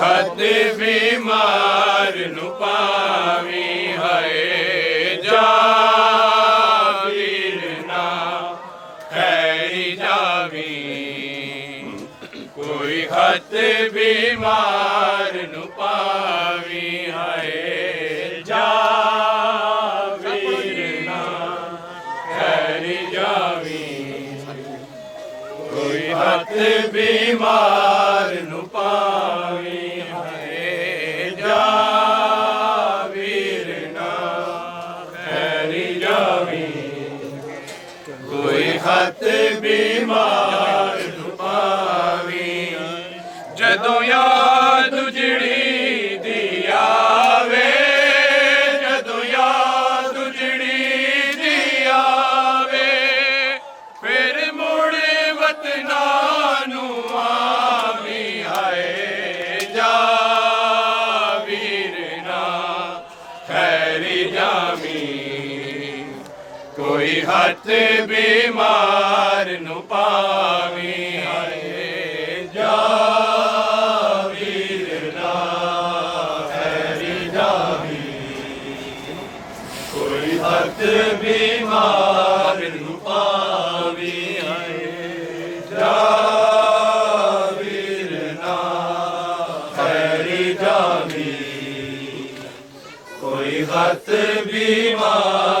ਹੱਥ ਬਿਮਾਰ ਨੂੰ ਪਾਵੀ ਹੈ ਜਾਵੀਰ ਨਾ ਖੈਰੀ ਜਾਵੀ ਕੋਈ ਹੱਥ ਬਿਮਾਰ ਨੂੰ ਪਾਵੀ ਹੈ ਜਾਵੀਰ ਨਾ ਖੈਰੀ ਜਾਵੀ ਕੋਈ ਹੱਥ ਬਿਮਾਰ کوئی خط بیمار جدو یاد جڑی کوئی ہاتھ بیمار نو پاوی ہے جا ویرنا ہری جاوی کوئی ہاتھ بیمار نو پاوی جا ویرنا ہری کوئی ہت بیمار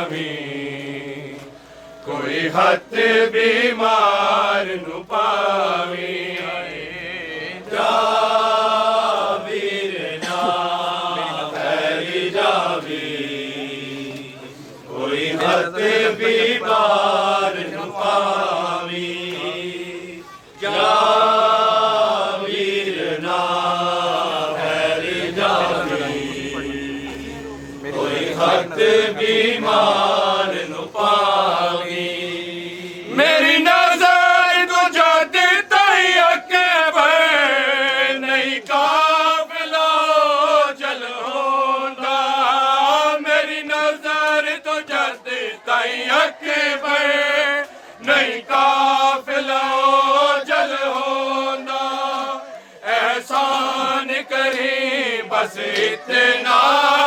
نامی کوئی ہت بیمار نو پاوی بھکت بیمار نپامی میری نظر تجھا دیتا ہی اکبر نہیں قافلہ جل ہوندہ میری نظر تجھا دیتا ہی اکبر نہیں قافلہ جل ہوندہ احسان کریں بس اتنا